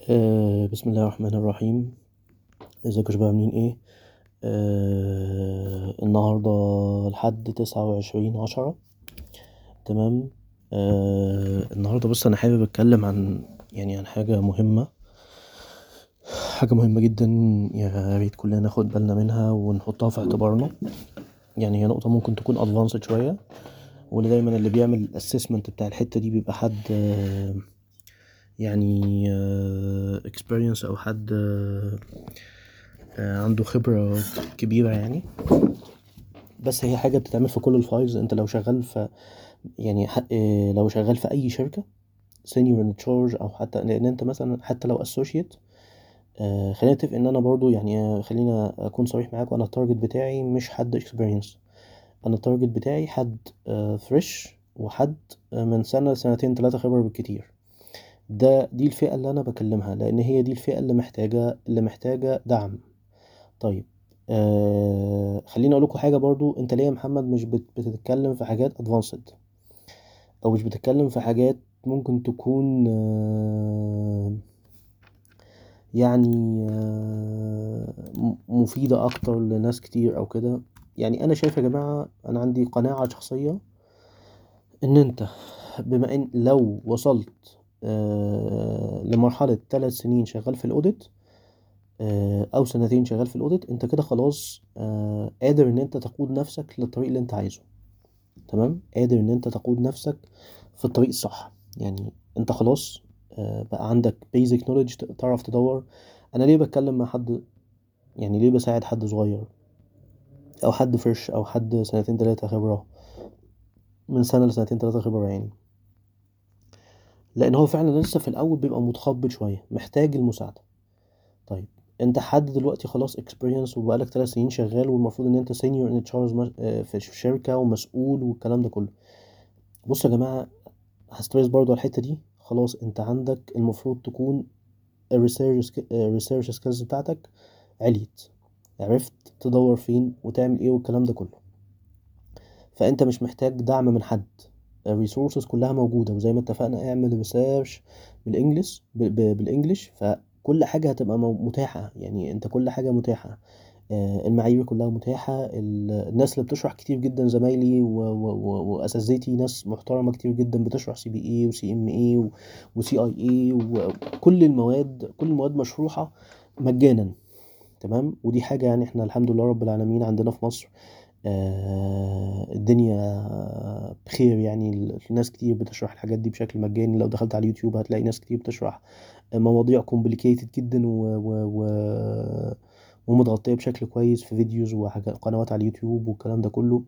آه بسم الله الرحمن الرحيم. ازيكم يا شباب؟ عاملين إيه؟ آه النهاردة لحد تسعة وعشرين عشرة. تمام؟ آه النهاردة بص أنا حابب أتكلم عن يعني عن حاجة مهمة. حاجة مهمة جدا يا ريت كلنا ناخد بالنا منها ونحطها في اعتبارنا. يعني هي نقطة ممكن تكون ادفانسد شوية واللي دايما اللي بيعمل الاسسمنت بتاع الحتة دي بيبقى حد آه يعني experience أو حد آه، آه، عنده خبرة كبيرة يعني. بس هي حاجة بتتعمل في كل ال files. أنت لو شغال في يعني آه، لو شغال في أي شركة senior in charge أو حتى لأن أنت مثلا حتى لو associate خلينا نتفق إن أنا برضو يعني آه، خلينا أكون صريح معاك وأنا ال target بتاعي مش حد experience أنا ال target بتاعي حد فريش وحد آه، من سنة سنتين تلاتة خبرة بالكتير. ده دي الفئة اللي أنا بكلمها لأن هي دي الفئة اللي محتاجة اللي محتاجة دعم. طيب آه خليني أقول لكم حاجة برضو. أنت ليه يا محمد مش بت- بتتكلم في حاجات أدفانسد أو مش بتتكلم في حاجات ممكن تكون آه يعني آه مفيدة أكتر لناس كتير أو كده. يعني أنا شايف يا جماعة أنا عندي قناعة شخصية إن أنت بما إن لو وصلت لمرحلة ثلاث سنين شغال في الأوديت آه، أو سنتين شغال في الأوديت أنت كده خلاص آه، قادر إن أنت تقود نفسك للطريق اللي أنت عايزه. تمام؟ قادر إن أنت تقود نفسك في الطريق الصح. يعني أنت خلاص آه، بقى عندك basic knowledge تعرف تدور. أنا ليه بتكلم مع حد؟ يعني ليه بساعد حد صغير؟ أو حد fresh أو حد سنتين تلاتة خبرة من سنة لسنتين تلاتة خبرة يعني. لأن هو فعلا لسه في الأول بيبقى متخبط شوية محتاج المساعدة. طيب أنت حد دلوقتي خلاص experience وبقالك ثلاث سنين شغال والمفروض إن أنت senior in charge في شركة ومسؤول والكلام ده كله. بص يا جماعة ه stress برضو على الحتة دي. خلاص أنت عندك المفروض تكون ال research ال research skills بتاعتك عليت. عرفت تدور فين وتعمل إيه والكلام ده كله. فأنت مش محتاج دعم من حد. ال resources كلها موجودة وزي ما اتفقنا اعمل research بال English بال English فكل حاجة هتبقى متاحة. يعني انت كل حاجة متاحة. آه، المعايير كلها متاحة. ال- الناس اللي بتشرح كتير جدا زمايلي و- و- و- وأساتذتي ناس محترمة كتير جدا بتشرح CPA و CMA و CIA وكل المواد كل المواد مشروحة مجانا. تمام؟ ودي حاجة يعني إحنا الحمد لله رب العالمين عندنا في مصر. الدنيا بخير يعني. ال- ناس كتير بتشرح الحاجات دي بشكل مجاني. لو دخلت على اليوتيوب هتلاقي ناس كتير بتشرح. مواضيع complicated جدا و... و... و... ومتغطية بشكل كويس في videos وقنوات على اليوتيوب والكلام ده كله.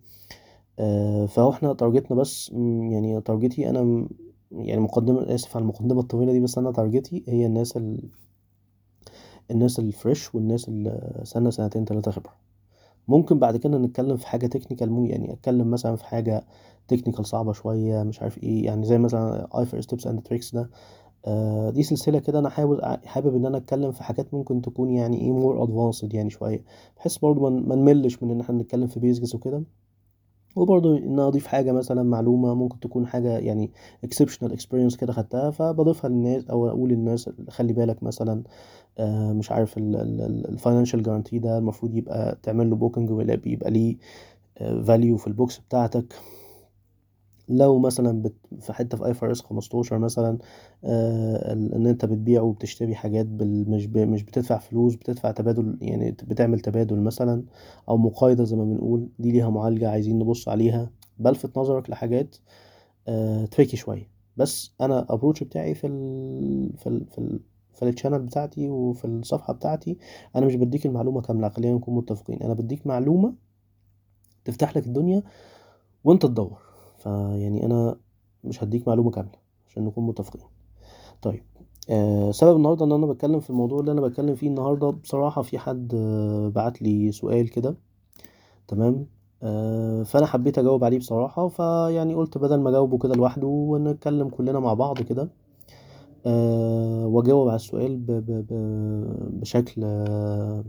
آه، فهو إحنا target نا بس يعني target ي أنا يعني مقدمة آسف على المقدمة الطويلة دي بس أنا target ي هي الناس ال... الناس ال fresh والناس اللي سنة سنتين تلاتة خبرة. ممكن بعد كده نتكلم في حاجة technical مو يعني أتكلم مثلا في حاجة technical صعبة شوية مش عارف إيه يعني زي مثلا IFRS tips and tricks ده. آه دي سلسلة كده أنا حابب حابب إن أنا أتكلم في حاجات ممكن تكون يعني إيه more advanced يعني شوية. بحيث برضه ما نملش من إن إحنا نتكلم في basics وكده. وبرضه إن أضيف حاجة مثلا معلومة ممكن تكون حاجة يعني exceptional experience كده خدتها فبضيفها للناس أو أقول للناس خلي بالك مثلا مش عارف ال financial guarantee ده المفروض يبقى تعمل له booking ويبقى ليه value في ال books بتاعتك لو مثلا بت في حتة في IFRS 15 مثلا آه، إن أنت بتبيع وبتشتري حاجات مش. مش بتدفع فلوس بتدفع تبادل يعني بتعمل تبادل مثلا أو مقايضة زي ما بنقول دي ليها معالجة عايزين نبص عليها بلفت نظرك لحاجات tricky شوية بس أنا approach بتاعي في ال في ال في ال في ال channel بتاعتي وفي الصفحة بتاعتي أنا مش بديك المعلومة كاملة خلينا نكون متفقين. أنا بديك معلومة تفتح لك الدنيا وأنت تدور. فيعني أنا مش هديك معلومة كاملة عشان نكون متفقين. طيب آه سبب النهارده إن أنا بتكلم في الموضوع اللي أنا بتكلم فيه النهارده بصراحة في حد آه بعت لي سؤال كده. تمام؟ آه فأنا حبيت أجاوب عليه بصراحة فيعني قلت بدل ما أجاوبه كده لوحده ونتكلم كلنا مع بعض كده واجاوب على السؤال بشكل آه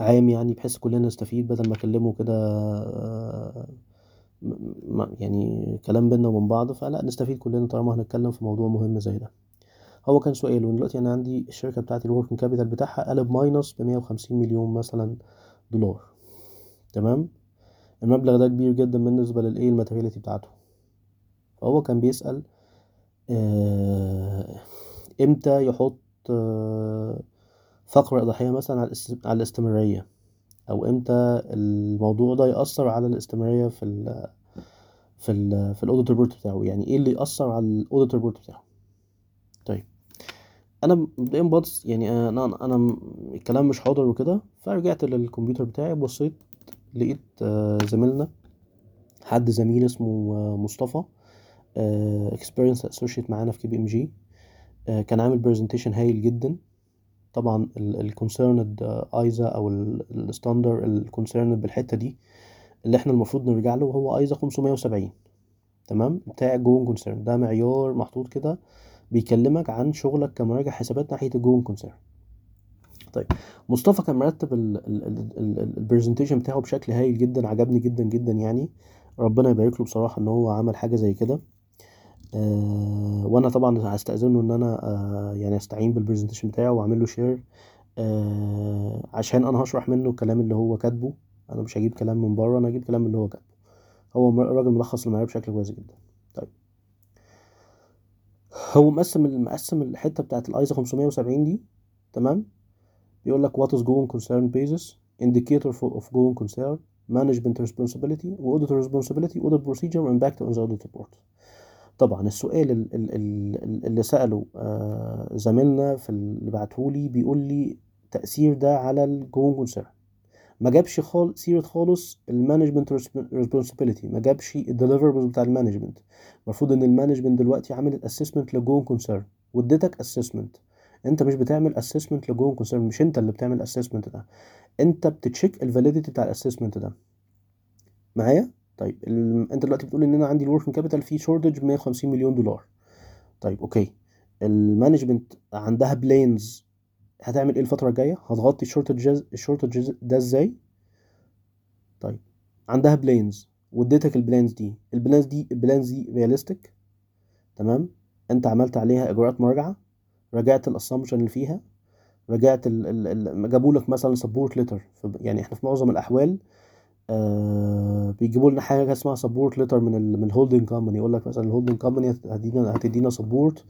عام يعني بحيث كلنا نستفيد بدل ما أكلمه كده آه يعني كلام بينا وبين بعض. فلا نستفيد كلنا طالما هنتكلم في موضوع مهم زي ده. هو كان سؤاله دلوقتي أنا عندي الشركة بتاعتي ال working capital بتاعها قلب minus ب 150 مليون مثلا دولار. تمام؟ المبلغ ده كبير جدا بالنسبة للإيه ال materiality بتاعته. فهو كان بيسأل آه إمتى يحط آه فقرة إيضاحية مثلا على الاست- على الاستمرارية؟ أو إمتى الموضوع ده يأثر على الاستمرارية في ال في ال في ال audit report بتاعه؟ يعني إيه اللي يأثر على ال audit report بتاعه؟ طيب أنا مبدئيا بص يعني أنا أنا الكلام مش حاضر وكده فرجعت للكمبيوتر بتاعي بصيت لقيت آه، زميلنا حد زميل اسمه آه، مصطفى experienced associate معانا في KPMG كان عامل presentation هايل جدا. طبعا ال concerned ISA أو ال standard ال concerned بالحتة دي. اللي إحنا المفروض نرجع له هو ISA 570 تمام؟ بتاع ال going concern ده معيار محطوط كده بيكلمك عن شغلك كمراجع حسابات ناحية ال going concern طيب مصطفى كان مرتب ال presentation بتاعه بشكل هايل جدا عجبني جدا جدا يعني. ربنا يبارك له بصراحة إن هو عمل حاجة زي كده. آه وأنا طبعا هستأذنه إن أنا آه يعني أستعين بال presentation بتاعه وأعمل له share آه عشان أنا هشرح منه الكلام اللي هو كاتبه. أنا مش هجيب كلام من بره أنا هجيب كلام اللي هو كاتبه. هو راجل ملخص المعايير بشكل كويس جدا. طيب. هو مقسم مقسم الحتة بتاعت الايزا 570 دي تمام؟ بيقول لك what is going concern basis indicator of going concern management responsibility و audit responsibility audit procedure impact on the audit report طبعا السؤال ال- ال- ال- اللي سأله آه، زميلنا في اللي بعتهولي بيقول لي تأثير ده على ال going concern. ما جابش خال سيرة خالص ال management responsibility ما جابش ال deliverables بتاع ال management. المفروض إن ال management دلوقتي عامل assessment ل going concern. واديتك assessment أنت مش بتعمل assessment ل going concern مش أنت اللي بتعمل assessment ده. أنت بت check ال validity بتاع ال assessment ده. معايا؟ طيب ال... أنت دلوقتي بتقول إن أنا عندي ال working capital فيه shortage 150 مليون دولار. طيب okay. ال management عندها plans هتعمل إيه الفترة الجاية؟ هتغطي ال shortage ال shortage ده إزاي؟ طيب عندها plans واديتك ال plans دي. ال plans دي ال plans دي realistic تمام؟ أنت عملت عليها إجراءات مراجعة. راجعت ال assumption اللي فيها. راجعت. جابوا لك مثلا support letter يعني إحنا في معظم الأحوال آه بيجيبوا لنا حاجة اسمها support letter من ال من ال holding company يقول لك مثلا ال holding company هتدينا هتدينا support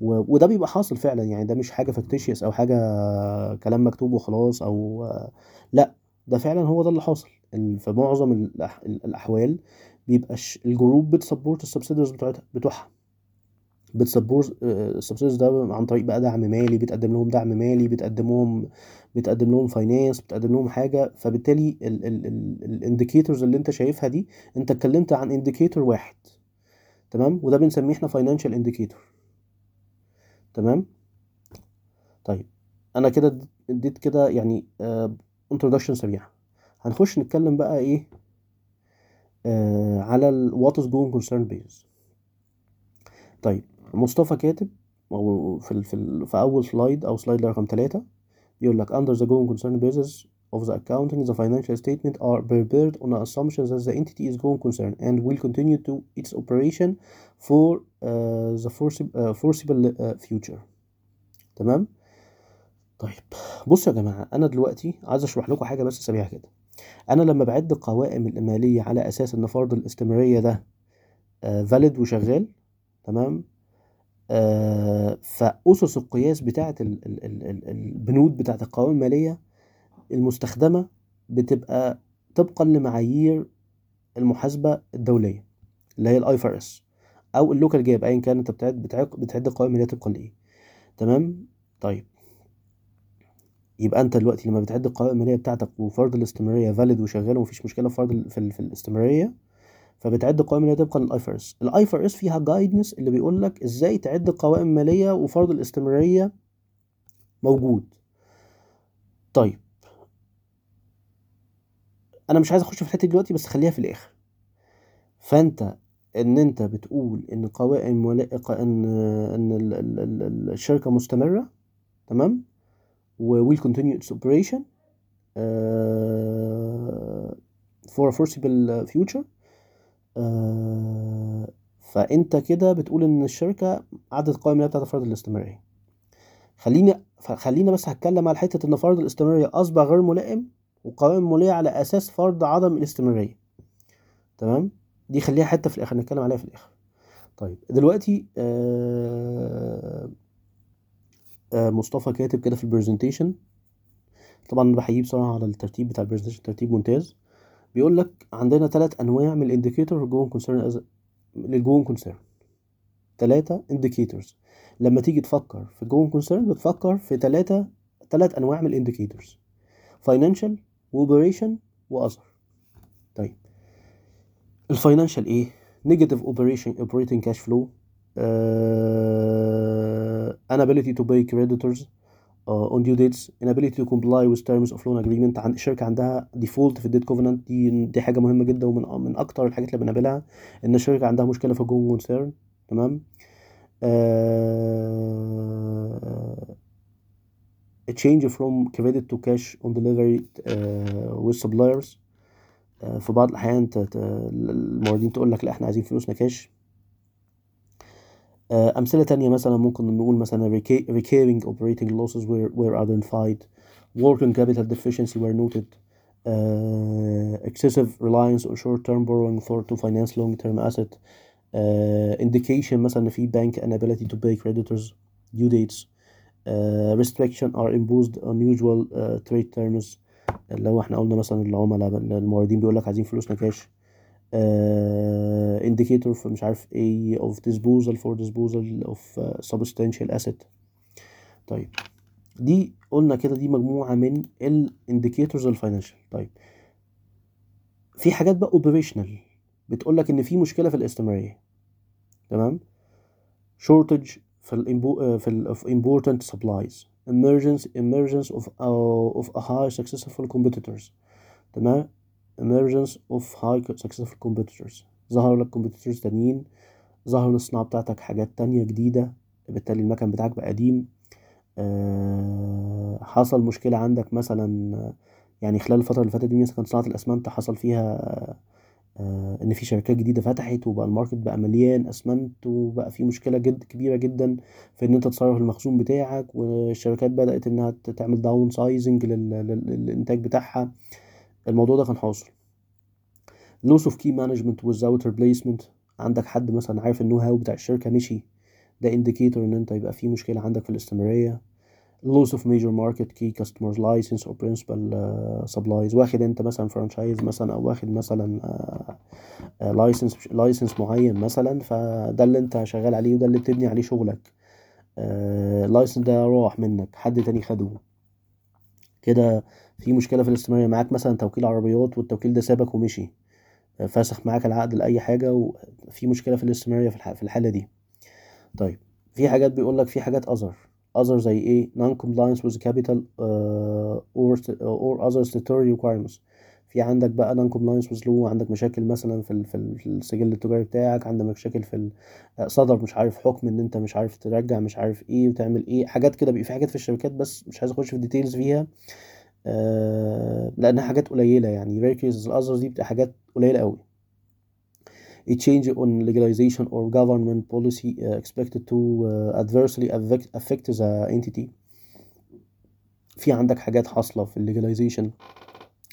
وده بيبقى حاصل فعلا. يعني ده مش حاجة fictitious أو حاجة كلام مكتوب وخلاص أو لا ده فعلا هو ده اللي حاصل. في معظم الأحوال بيبقى ال group بت support ال subsidiaries بتوعها. بت support ال subsidiaries ده عن طريق بقى دعم مالي بتقدم لهم دعم مالي بتقدم لهم بتقدم لهم finance بتقدم لهم حاجة. فبالتالي ال indicators اللي انت شايفها دي انت اتكلمت عن indicator واحد. تمام؟ وده بنسميه إحنا financial indicator تمام؟ طيب أنا كده اديت- كده يعني introduction سريع هنخش نتكلم بقى إيه آه على ال what is going concern base طيب مصطفى كاتب أو في في, في اول slide أو slide رقم ثلاثة بيقول لك under the going concern basis of the accounting the financial statement are prepared on the assumption that the entity is going concern and will continue to its operation for uh, the foreseeable, uh, uh, future تمام طيب بصوا يا جماعة أنا دلوقتي عايز أشرح لكم حاجة بس سريعة كده أنا لما بعد القوائم المالية على أساس إن فرض الاستمرارية ده فاليد وشغال تمام آه فأسس القياس بتاعة ال- ال- ال- ال- البنود بتاعة القوائم المالية المستخدمة بتبقى طبقا لمعايير المحاسبة الدولية اللي هي ال IAS أو ال local GAAP ايا كان أنت بتعد بتعد, القوائم المالية طبقا لإيه. تمام؟ طيب. يبقى أنت دلوقتي لما بتعد القوائم المالية بتاعتك وفرض الاستمرارية valid وشغال ومفيش مشكلة في فرض في, ال- في الاستمرارية فبتعد القوائم المالية طبقا لل IFRS ال IFRS فيها guidance اللي بيقول لك إزاي تعد القوائم المالية وفرض الاستمرارية موجود. طيب. أنا مش عايز أخش في الحتة دلوقتي بس خليها في الآخر. فأنت إن أنت بتقول إن قوائم ولا إن إن ال- ال- ال- الشركة مستمرة تمام؟ و will continue its operation uh, for a foreseeable future فأنت كده بتقول إن الشركة عدد القوائم الماليه بتاعتها فرض الاستمرارية. خليني خلينا بس هتكلم على حتة إن فرض الاستمرارية أصبح غير ملائم وقوائم ماليه على أساس فرض عدم الاستمرارية. تمام؟ دي خليها حتة في الآخر نتكلم عليها في الآخر. طيب دلوقتي آه آه مصطفى كاتب كده في ال presentation طبعا بحييه بصراحة على الترتيب بتاع ال presentation ترتيب ممتاز. بيقول لك عندنا ثلاث أنواع من ال indicator going concern لل going concern ثلاثة indicators لما تيجي تفكر في going concern بتفكر في ثلاثة ثلاث أنواع من ال indicators financial و operation و other طيب. ال financial إيه؟ negative operation operating cash flow inability to pay creditors. Uh, on due dates inability to comply with terms of loan agreement إن الشركة عندها default في الديت covenant. دي دي حاجة مهمة جدا ومن من أكتر الحاجات اللي بنقابلها إن الشركة عندها مشكلة في الجون كونسيرن تمام؟ uh, a change from credit to cash on delivery uh, with suppliers. uh, في بعض الأحيان الموردين تقول لك لا إحنا عايزين فلوسنا كاش آه، أمثلة تانية مثلا ممكن نقول مثلا reca- recurring operating losses were, were identified working capital deficiency were noted uh, excessive reliance on short-term borrowing for to finance long-term asset uh, indication مثلا إن في bank inability to pay creditors due dates uh, restriction are imposed on usual uh, trade terms اللي هو احنا قلنا مثلا العملاء الموردين بيقول لك عايزين فلوسنا كاش uh, indicator for مش عارف إيه of disposal for disposal of uh, substantial asset طيب دي قلنا كده دي مجموعة من ال indicators الفاينانشال طيب في حاجات بقى operational بتقول لك ان في مشكلة في الاستمرارية تمام shortage في ال في ال of important supplies emergence emergence of uh, of a high successful competitors تمام emergence of high successful competitors. ظهر لك competitors تانيين. ظهر للصناعة بتاعتك حاجات تانية جديدة بالتالي المكن بتاعك بقى قديم. آه، حصل مشكلة عندك مثلا يعني خلال الفترة اللي فاتت دي مثلا صناعة الأسمنت حصل فيها آه، إن في شركات جديدة فتحت وبقى ال market بقى مليان أسمنت وبقى في مشكلة جد كبيرة جدا في إن أنت تصرف المخزون بتاعك والشركات بدأت إنها تعمل downsizing للإنتاج بتاعها. الموضوع ده كان حاصل. loss of key management without replacement عندك حد مثلا عارف ال know-how بتاع الشركة مشي ده indicator إن أنت يبقى في مشكلة عندك في loss of major market key customers license or principal uh, suppliers. واخد أنت مثلا franchise مثلا أو واخد مثلا license uh, license معين مثلا فده اللي أنت شغال عليه وده اللي بتبني عليه شغلك. ال license uh, ده راح منك حد تاني خده. كده في مشكلة في الاستمرارية. معاك مثلا توكيل عربيات والتوكيل ده سابك ومشي فاسخ معاك العقد لأي حاجة وفي مشكلة في الاستمرارية في الحالة دي. طيب في حاجات بيقول لك في حاجات other other زي إيه؟ non compliance with capital uh, or or other statutory requirements. في عندك بقى non compliance with law عندك مشاكل مثلا في في, السجل التجاري بتاعك عندك مشاكل في صدر مش عارف حكم إن أنت مش عارف ترجع مش عارف إيه وتعمل إيه حاجات كده بيبقى في حاجات في الشركات بس مش عايز أخش في ديتيلز فيها آه لأنها حاجات قليلة يعني cases ال others دي بتبقى حاجات قليلة قوي a change on legalization or government policy uh, expected to uh, adversely affect, affect the entity. في عندك حاجات حاصلة في ال legalization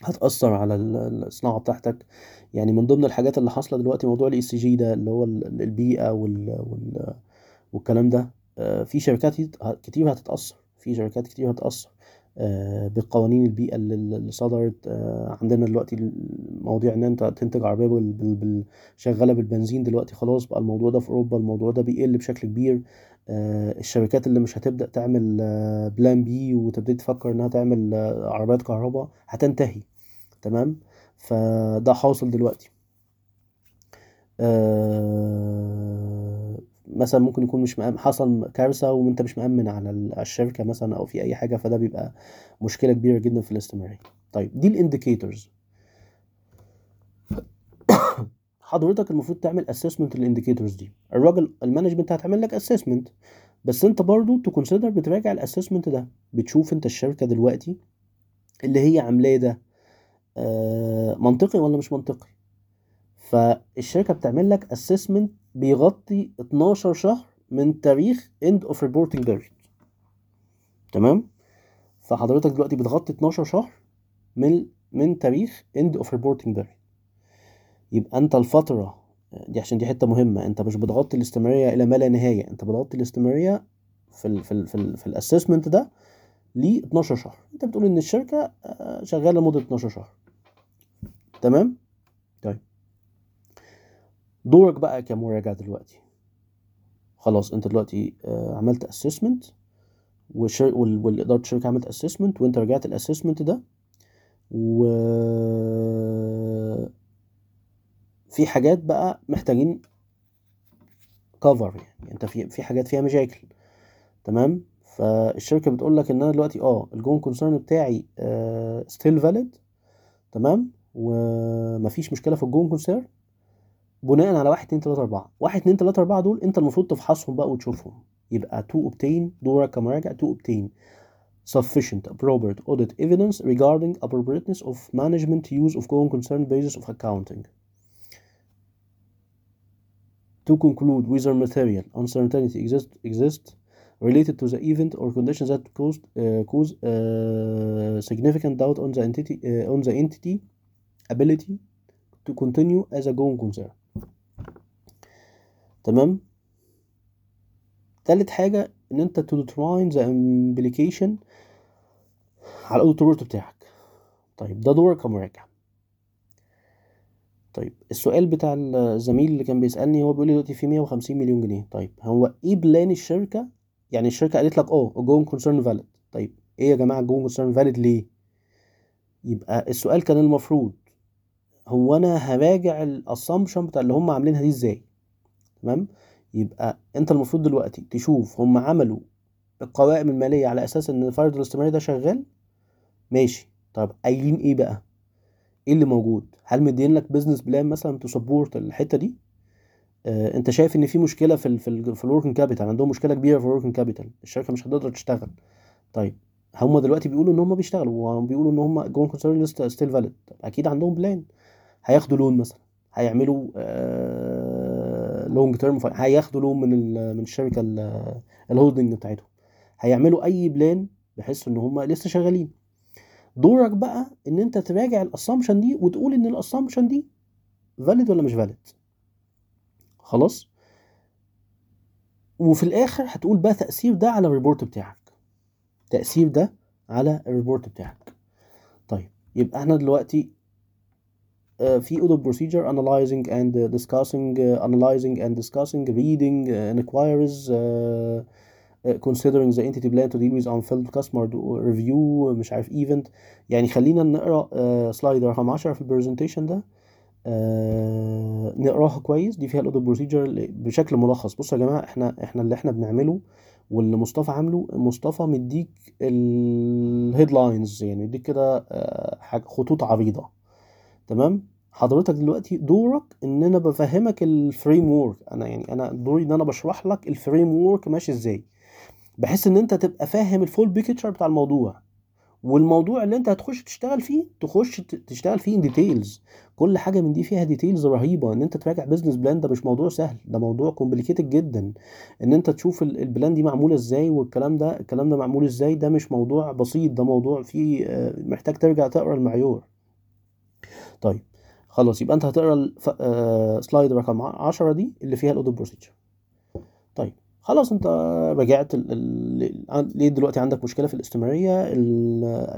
هتأثر على الصناعة بتاعتك. يعني من ضمن الحاجات اللي حاصلة دلوقتي موضوع ال ESG ده اللي هو البيئة وال, وال والكلام ده في شركات كتير هتتأثر. في شركات كتير هتتأثر بقوانين البيئة اللي صدرت. عندنا دلوقتي مواضيع إن أنت تنتج عربية. بال... شغالة بالبنزين دلوقتي خلاص بقى الموضوع ده في أوروبا الموضوع ده بيقل بشكل كبير. الشركات اللي مش هتبدأ تعمل بلان بي وتبتدي تفكر إنها تعمل عربيات كهرباء هتنتهي. تمام؟ فده حاصل دلوقتي. مثلا ممكن يكون مش مأمن حصل كارثة وانت مش مأمن على الشركة مثلا أو في أي حاجة فده بيبقى مشكلة كبيرة جدا في الاستمرارية. طيب دي ال indicators حضرتك المفروض تعمل assessment لل indicators دي. الراجل ال management هتعمل لك assessment بس انت برضو ت consider بتراجع ال assessment ده. بتشوف انت الشركة دلوقتي اللي هي عاملاه ده آه منطقي ولا مش منطقي؟ فالشركة بتعمل لك assessment بيغطي 12 شهر من تاريخ end of reporting period. تمام؟ فحضرتك دلوقتي بتغطي 12 شهر من من تاريخ end of reporting period. يبقى انت الفترة دي عشان دي حتة مهمة انت مش بتغطي الاستمرارية إلى ما لا نهاية انت بتغطي الاستمرارية في ال في ال في, في ال assessment ده ل 12 شهر. انت بتقول إن الشركة آه، شغالة لمدة 12 شهر. تمام؟ طيب. دورك بقى كمراجع دلوقتي. خلاص انت دلوقتي آه، عملت assessment والإدارة الشركة عملت assessment وانت رجعت ال assessment ده و في حاجات بقى محتاجين cover يعني. انت في في حاجات فيها مشاكل. تمام؟ فالشركة بتقول لك إن أنا دلوقتي آه ال going concern بتاعي ستيل فاليد تمام؟ ومفيش مشكله في الجون كونسيرن بناء على 1 2 3 4 1 2 3 4 دول انت المفروض تفحصهم بقى وتشوفهم يبقى to obtain دورك كمراجع to obtain sufficient appropriate audit evidence regarding appropriateness of management use of going concern basis of accounting to conclude whether material uncertainty exist, exist related to the event or conditions that caused, uh, cause uh, significant doubt on the entity uh, on the entity ability to continue as a going concern. تمام؟ تالت حاجة إن أنت to determine the implication على report بتاعك. طيب ده دورك كمراجع طيب السؤال بتاع الزميل اللي كان بيسألني هو بيقول لي دلوقتي في 150 مليون جنيه. طيب هو إيه plan الشركة؟ يعني الشركة قالت لك آه going concern valid طيب إيه يا جماعة going concern valid ليه؟ يبقى السؤال كان المفروض هو أنا هراجع ال assumption بتاع اللي هم عاملينها دي إزاي؟ تمام؟ يبقى أنت المفروض دلوقتي تشوف هم عملوا القوائم المالية على أساس إن فرض الاستمرارية ده شغال؟ ماشي. طب قايلين إيه بقى؟ إيه اللي موجود؟ هل مدين لك business plan مثلا ت support الحتة دي؟ آه أنت شايف إن في مشكلة في ال في في ال working capital عندهم مشكلة كبيرة في ال working capital الشركة مش هتقدر تشتغل. طيب هم دلوقتي بيقولوا إن هم بيشتغلوا وبيقولوا إن هم going concern still valid أكيد عندهم plan هياخدوا loan مثلا هيعملوا آه long term هياخدوا loan من من الشركة ال holding بتاعتهم. هيعملوا أي plan بحيث إن هم لسه شغالين. دورك بقى إن أنت تراجع ال assumption دي وتقول إن ال assumption دي valid ولا مش valid خلاص؟ وفي الآخر هتقول بقى تأثير ده على ال report بتاعك. تأثير ده على ال report بتاعك. طيب يبقى إحنا دلوقتي آه، في audit procedure analyzing and discussing uh, analyzing and discussing reading inquiries considering the entity plan to deal with unfilled customer review مش عارف event. يعني خلينا نقرأ slide رقم 10 في ال presentation ده. آه نقراها كويس. دي فيها ال audit procedure بشكل ملخص. بصوا يا جماعة إحنا إحنا اللي إحنا بنعمله واللي مصطفى عامله مصطفى مديك ال headlines يعني مديك كده آه خطوط عريضة. تمام؟ حضرتك دلوقتي دورك إن أنا بفهمك ال framework أنا يعني أنا دوري إن أنا بشرح لك ال framework ماشي إزاي. بحيث إن أنت تبقى فاهم ال full picture بتاع الموضوع. والموضوع اللي أنت هتخش تشتغل فيه تخش تشتغل فيه details كل حاجة من دي فيها details رهيبة. إن أنت تراجع business plan ده مش موضوع سهل. ده موضوع complicated جدا. إن أنت تشوف ال plan دي معمولة إزاي والكلام ده الكلام ده معمول إزاي ده مش موضوع بسيط. ده موضوع فيه محتاج ترجع تقرأ المعيار. طيب. خلاص يبقى انت هتقرا slide رقم 10 دي اللي فيها ال audit procedure طيب خلاص انت رجعت ليه دلوقتي عندك مشكلة في الاستمرارية؟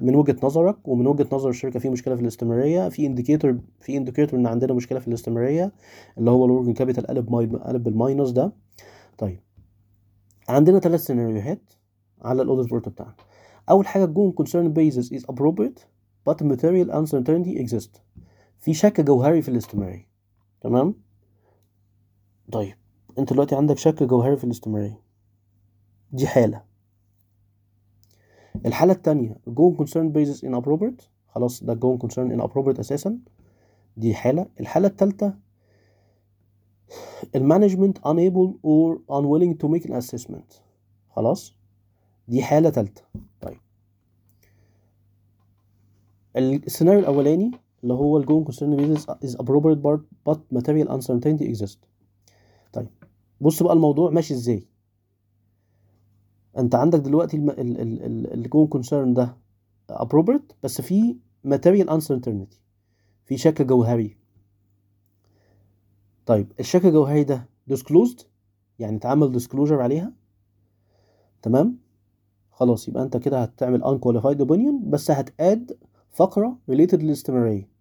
من وجهة نظرك ومن وجهة نظر الشركة في مشكلة في الاستمرارية في indicator في indicator ان عندنا مشكلة في الاستمرارية اللي هو ال working capital قلب قلب بال minus ده. طيب عندنا ثلاث سيناريوهات على ال audit report بتاعنا. أول حاجة جون concern basis is appropriate but material uncertainty exist في شك جوهري في الاستمرارية. تمام؟ طيب انت دلوقتي عندك شك جوهري في الاستمرارية. دي حالة. الحالة التانية going concern basis inappropriate خلاص ده going concern inappropriate أساسا. دي حالة. الحالة التالتة المانجمنت unable or unwilling to make an assessment. خلاص؟ دي حالة تالتة. طيب. السيناريو الأولاني اللي هو ال going concern basis is appropriate but, but material uncertainty exists. طيب بص بقى الموضوع ماشي إزاي. أنت عندك دلوقتي. الجون كونسيرن ده appropriate بس في material uncertainty في شك جوهري. طيب الشك الجوهري ده disclosed يعني اتعمل disclosure عليها. تمام؟ خلاص يبقى أنت كده هتعمل unqualified opinion بس هت add فقرة related للاستمرارية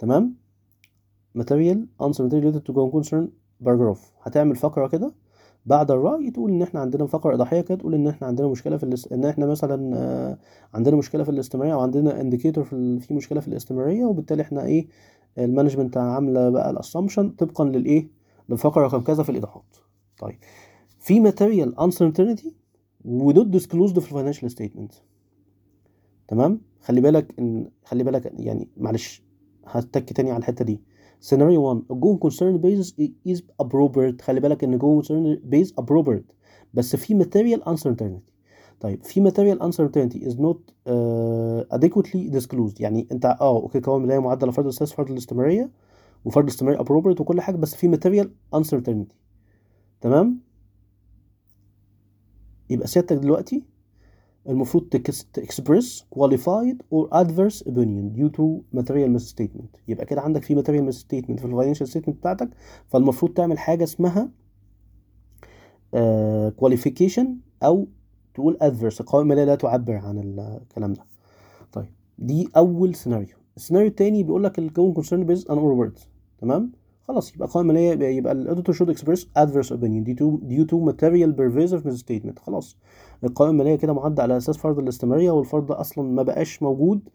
تمام؟ Material uncertainty related to going concern paragraph هتعمل فقرة كده بعد الرأي تقول إن إحنا عندنا فقرة إضاحية كده تقول إن إحنا عندنا مشكلة في الاس... إن إحنا مثلا آه، عندنا مشكلة في الاستمرارية أو عندنا indicator في ال... في مشكلة في الاستمرارية وبالتالي إحنا إيه ال management عاملة بقى ال assumption طبقا للإيه للفقرة رقم كذا في الإيضاحات. طيب. في material uncertainty و not disclosed في ال financial statement تمام؟ خلي بالك إن خلي بالك يعني معلش هأكد تاني على الحتة دي. سيناريو 1 ال going concern basis is appropriate خلي بالك إن going concern basis appropriate بس في material uncertainty. طيب في material uncertainty is not uh, adequately disclosed. يعني أنت آه أوكي قوائم ماليه معدله فرض الاساس فرض الاستمرارية وفرض الاستمرارية appropriate وكل حاجة بس في material uncertainty. تمام؟ يبقى سيادتك دلوقتي المفروض ت express qualified or adverse opinion due to material misstatement. يبقى كده عندك في material misstatement في ال financial statement بتاعتك. فالمفروض تعمل حاجة اسمها uh, qualification أو تقول adverse. القوائم لا تعبر عن الكلام ده. طيب دي أول سيناريو السيناريو التاني بيقول لك ال going concern based on all words. تمام؟ خلاص يبقى القوائم الماليه يبقى, يبقى ال auditor should express adverse opinion due to due to material pervasive misstatement. خلاص. القوائم الماليه كده معدة على أساس فرض الاستمرارية والفرض أصلا ما بقاش موجود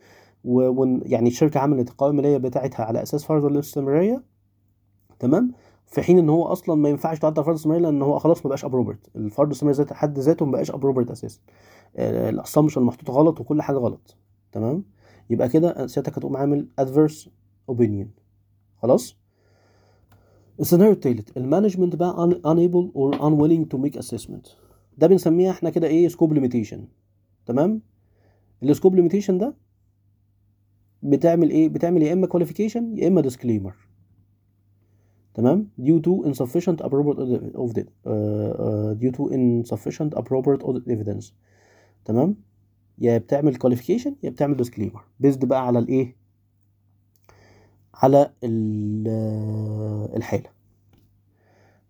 يعني الشركة عملت القوائم الماليه بتاعتها على أساس فرض الاستمرارية. تمام؟ في حين إن هو أصلا ما ينفعش تعدل فرض الاستمرارية لأن هو خلاص ما بقاش appropriate الفرض الاستمرارية ذات حد ذاته ما بقاش appropriate أساسا. ال assumption محطوط غلط وكل حاجة غلط. تمام؟ يبقى كده سيادتك هتقوم عامل adverse opinion. خلاص؟ التالت ال management بقى unable or unwilling to make assessment. ده بنسميها إحنا كده إيه scope limitation تمام؟ ال scope limitation ده بتعمل إيه؟ بتعمل يا إما qualification يا إما disclaimer تمام؟ due to insufficient appropriate of the uh, uh, due to insufficient appropriate audit evidence. تمام؟ يا بتعمل qualification يا بتعمل disclaimer based بقى على الايه؟ على الحاله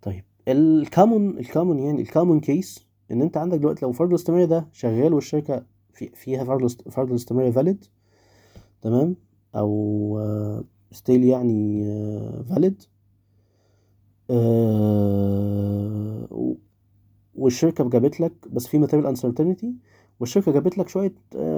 طيب ال common ال common يعني ال common case إن أنت عندك دلوقتي لو فرض الاستمرارية ده شغال والشركة في فيها فرض فرض الاستمرارية valid تمام؟ أو still يعني valid والشركة جابت لك بس في material uncertainty والشركة جابت لك شوية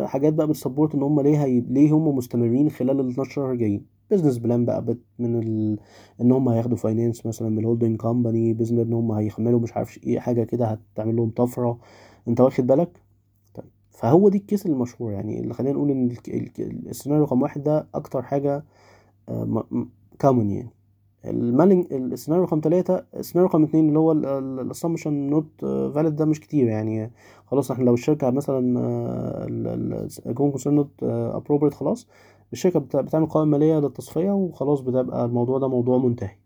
حاجات بقى بت support إن هم ليه. ليه هم مستمرين خلال ال 12 شهر جايين business plan بقى بت من ال... إن هم هياخدوا finance مثلا من ال holding company business إن هم هيعملوا مش عارف إيه حاجة كده هتعمل لهم طفرة. أنت واخد بالك؟ طيب فهو دي ال case المشهور يعني اللي خلينا نقول إن السيناريو رقم واحد ده أكتر حاجة common يعني. المالنج السيناريو رقم ثلاثة السيناريو رقم اتنين اللي هو ال assumption not valid ده مش كتير يعني. خلاص إحنا لو الشركة مثلا ال going concern not appropriate خلاص الشركة بتعمل قوائم مالية للتصفية وخلاص بتبقى الموضوع ده موضوع منتهي.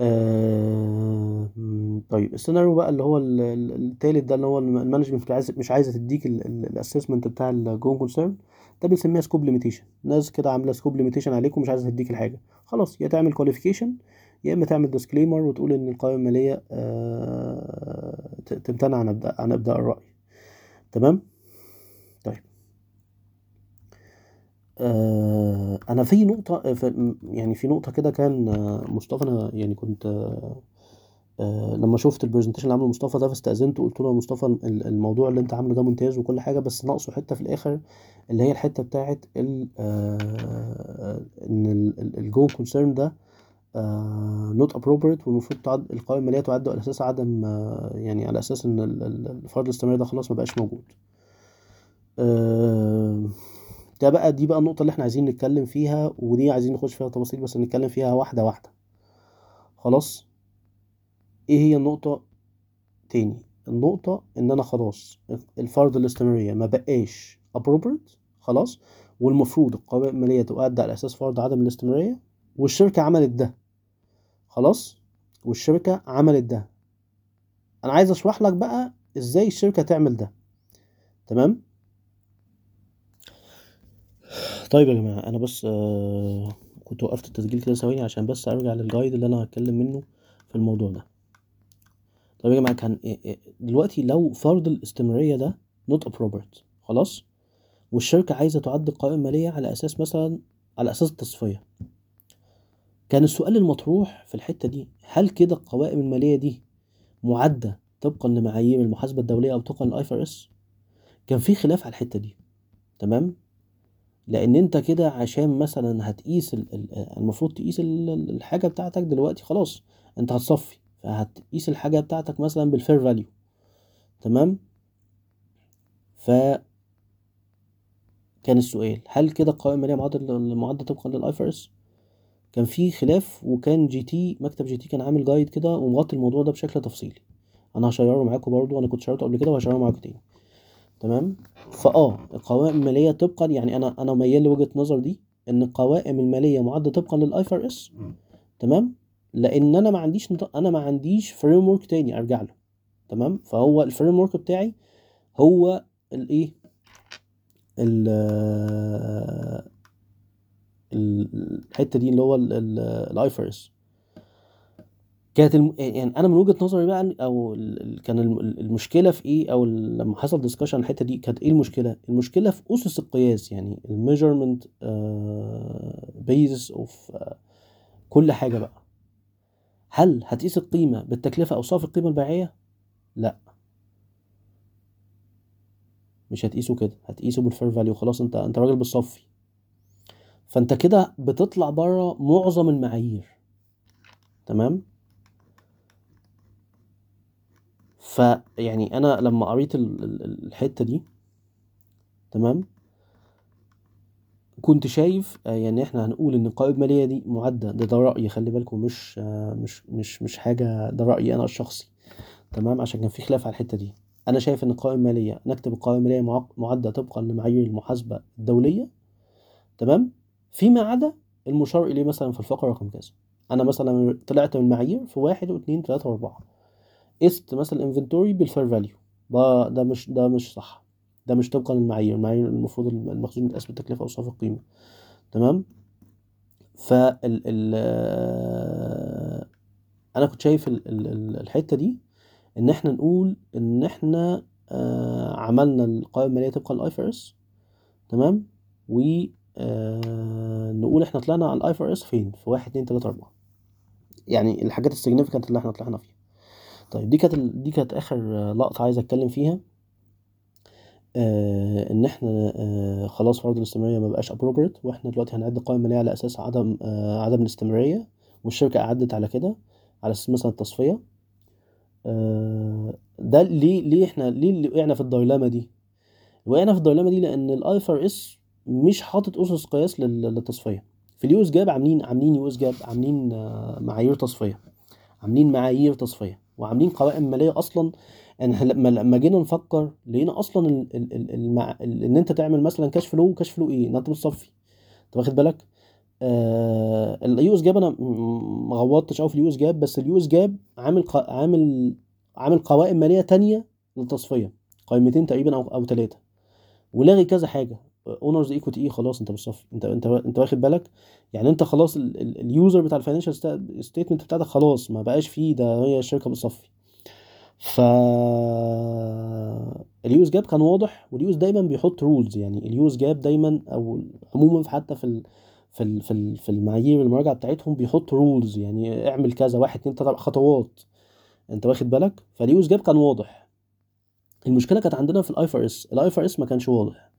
آه طيب السيناريو بقى اللي هو التالت ده اللي هو ال management مش عايزة تديك ال assessment بتاع ال going concern ده بنسميها scope limitation ناس كده عاملة scope limitation عليك ومش عايزة تديك الحاجة. خلاص يا تعمل qualification يا إما تعمل disclaimer وتقول إن القوائم المالية آه تمتنع عن ابداء عن إبداء الرأي. تمام؟ طيب. آه أنا في نقطة في يعني في نقطة كده كان مصطفى أنا يعني كنت آه لما شفت ال presentation اللي عمله مصطفى ده فاستأذنت وقلت له يا مصطفى الموضوع اللي انت عامله ده ممتاز وكل حاجة بس ناقصه حتة في الآخر اللي هي الحتة بتاعت ال آه إن ال going concern ده not uh, appropriate والمفروض تعد القوائم الماليه تعد على أساس عدم يعني على أساس إن الفرض الاستمراري ده خلاص ما بقاش موجود. ده بقى دي بقى النقطة اللي إحنا عايزين نتكلم فيها ودي عايزين نخش فيها تفاصيل بس نتكلم فيها واحدة واحدة. خلاص؟ إيه هي النقطة تاني؟ النقطة إن أنا خلاص الفرض الاستمرارية ما بقاش ابروبريت خلاص والمفروض القوائم المالية تؤدى على أساس فرض عدم الاستمرارية والشركة عملت ده خلاص؟ والشركة عملت ده. أنا عايز أشرح لك بقى إزاي الشركة تعمل ده. تمام؟ طيب يا جماعة أنا بس آه كنت وقفت التسجيل كده ثواني عشان بس أرجع للجايد اللي أنا هتكلم منه في الموضوع ده. طيب يا جماعة كان إيه- إيه- دلوقتي لو فرض الاستمرارية ده not appropriate خلاص؟ والشركة عايزة تعد قوائم مالية على أساس مثلا على أساس التصفية. كان السؤال المطروح في الحتة دي هل كده القوائم المالية دي معدة طبقا لمعايير المحاسبة الدولية أو طبقا للاي اس كان في خلاف على الحتة دي تمام؟ لأن أنت كده عشان مثلا هتقيس ال- ال- المفروض تقيس ال- ال- الحاجة بتاعتك دلوقتي خلاص أنت هتصفي. فهتقيس الحاجة بتاعتك مثلا بال fair value تمام؟ ف كان السؤال هل كده القوائم المالية معدة معدة طبقا لل IFRS؟ كان في خلاف وكان GT مكتب GT كان عامل guide كده ومغطي الموضوع ده بشكل تفصيلي. أنا هشيره معاكم برضو أنا كنت شيرته قبل كده وهشيره معاكم تاني تمام؟ فآه القوائم المالية طبقا يعني أنا أنا ميال لوجهة نظر دي إن القوائم المالية معده طبقا لل IFRS تمام؟ لأن أنا ما عنديش نط- أنا ما عنديش framework تاني ارجع له تمام؟ فهو ال framework بتاعي هو الايه ال ال- الحتة دي اللي هو ال IFRS كانت الم... يعني أنا من وجهة نظري بقى أو ال- كان الم- المشكلة في إيه؟ أو لما حصل discussion عن الحتة دي كانت إيه المشكلة؟ المشكلة في أسس القياس يعني ال measurement basis of كل حاجة بقى. هل هتقيس القيمة بالتكلفة أو صافي القيمة البيعية؟ لا. مش هتقيسه كده هتقيسه بال fair value. خلاص أنت أنت راجل بتصفي. فأنت كده بتطلع بره معظم المعايير. تمام؟ فيعني أنا لما قريت ال- ال- الحتة دي تمام؟ كنت شايف آه، يعني إحنا هنقول إن القوائم المالية دي معدة. ده, ده رأيي خلي بالكم مش آه، مش مش مش حاجة. ده رأيي أنا الشخصي. تمام؟ عشان كان في خلاف على الحتة دي. أنا شايف إن القوائم المالية نكتب القوائم المالية معق- معدة طبقا لمعايير المحاسبة الدولية. تمام؟ فيما عدا المشار إليه مثلا في الفقرة رقم كذا. أنا مثلا طلعت من المعايير في واحد واثنين ثلاثة وأربعة. قست مثلا ال inventory بال fair value ده مش ده مش صح. ده مش طبقا للمعايير المعايير المفروض المخزون يتقاس بالتكلفة أو صافي القيمة. تمام؟ فال ال أنا كنت شايف ال ال ال- الحتة دي إن إحنا نقول إن إحنا آه عملنا القوائم المالية طبقا لل IFRS تمام؟ و آه نقول إحنا طلعنا على ال IAS فين؟ في واحد اتنين تلاتة أربعة. يعني الحاجات ال significant اللي إحنا طلعنا فيها. طيب دي كانت دي كانت آخر آه، لقطة عايز أتكلم فيها. آه إن إحنا آه خلاص فرض الاستمرارية ما بقاش appropriate وإحنا دلوقتي هنعد قوائم ماليه على أساس عدم آه عدم الاستمرارية والشركة أعدت على كده على أساس مثلا التصفية. ده ليه ليه إحنا ليه اللي وقعنا في ال dilemma دي؟ وقعنا في ال dilemma دي لأن ال IFRS مش حاطط أسس قياس لل- للتصفية. في ال US GAAP عاملين عاملين US GAAP عاملين معايير تصفية. عاملين معايير تصفية وعاملين قوائم مالية أصلا إحنا لما لما جينا نفكر لقينا أصلا إن أنت تعمل مثلا cash flow cash flow إيه؟ إن أنت بتصفي أنت واخد بالك؟ آه ال US GAAP أنا ما غوطتش قوي في ال US GAAP بس ال US GAAP عامل. عامل عامل قوائم مالية تانية للتصفية. قائمتين تقريبا أو أو ثلاثة ولاغي كذا حاجة. owners' equity إيه؟ خلاص أنت بتصفي أنت أنت أنت واخد بالك؟ يعني أنت خلاص ال- ال- ال user بتاع ال financial statement بتاعتك خلاص ما بقاش فيه ده هي الشركة بتصفي. ف ال US GAAP كان واضح وال US دايما بيحط rules يعني. ال US GAAP دايما أو عموما حتى في ال... في ال... في ال... في المعايير المراجعة بتاعتهم بيحط rules يعني. اعمل كذا واحد اتنين تلاتة خطوات. أنت واخد بالك؟ فال US GAAP كان واضح. المشكلة كانت عندنا في ال IFRS ال IFRS ما كانش واضح.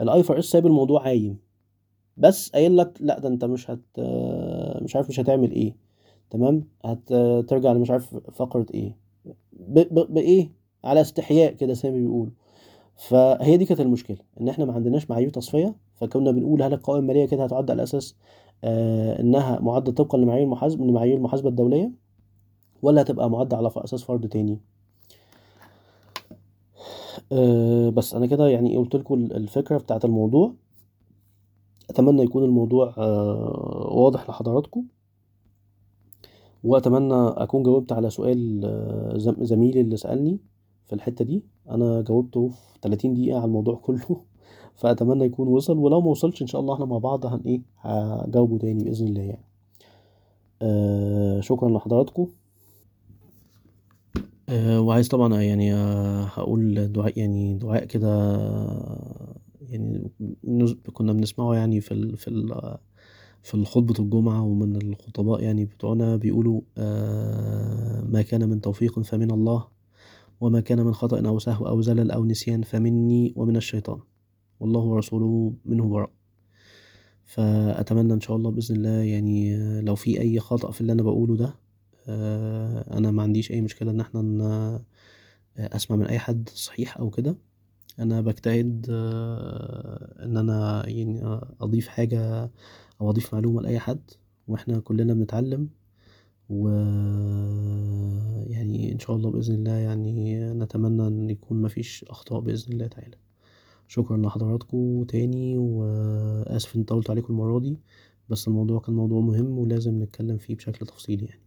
ال IFRS سايب الموضوع عايم. بس قايل لك لا ده أنت مش هت مش عارف مش هتعمل إيه. تمام؟ هترجع لمش عارف فقرة إيه. بايه على استحياء كده زي ما بيقولوا. فهي دي كانت المشكلة إن إحنا ما عندناش معايير تصفية فكنا بنقول هل القوائم المالية كده هتعد على أساس آه إنها معدة طبقا لمعايير المحاسبه من معايير المحاسبة الدولية ولا هتبقى معدة على أساس فرض تاني؟ آه بس أنا كده يعني قلت لكم الفكرة بتاعت الموضوع. أتمنى يكون الموضوع آه واضح لحضراتكم. وأتمنى أكون جاوبت على سؤال آه، زم- زميلي اللي سألني في الحتة دي. أنا جاوبته في 30 دقيقة على الموضوع كله فأتمنى يكون وصل. ولو ما وصلش إن شاء الله إحنا مع بعض هن إيه هجاوبه تاني بإذن الله يعني. آه شكرا لحضراتكم. آه وعايز طبعا يعني آه هقول دعاء يعني دعاء كده يعني كنا بنسمعه يعني في ال في ال في الخطبة الجمعة ومن الخطباء يعني بتوعنا بيقولوا آه ما كان من توفيق فمن الله وما كان من خطأ أو سهو أو زلل أو نسيان فمني ومن الشيطان. والله ورسوله منه براء. فأتمنى إن شاء الله بإذن الله يعني لو في أي خطأ في اللي أنا بقوله ده آه، أنا ما عنديش أي مشكلة إن إحنا ن- أسمع من أي حد صحيح أو كده. أنا بجتهد آه، إن أنا يعني أضيف حاجة أو أضيف معلومة لأي حد وإحنا كلنا بنتعلم و يعني إن شاء الله بإذن الله يعني نتمنى إن يكون مفيش أخطاء بإذن الله تعالى. شكرا لحضراتكم تاني وآسف إن طولت عليكم المرة دي بس الموضوع كان موضوع مهم ولازم نتكلم فيه بشكل تفصيلي يعني.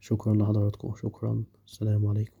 شكرا لحضراتكم شكرا السلام عليكم.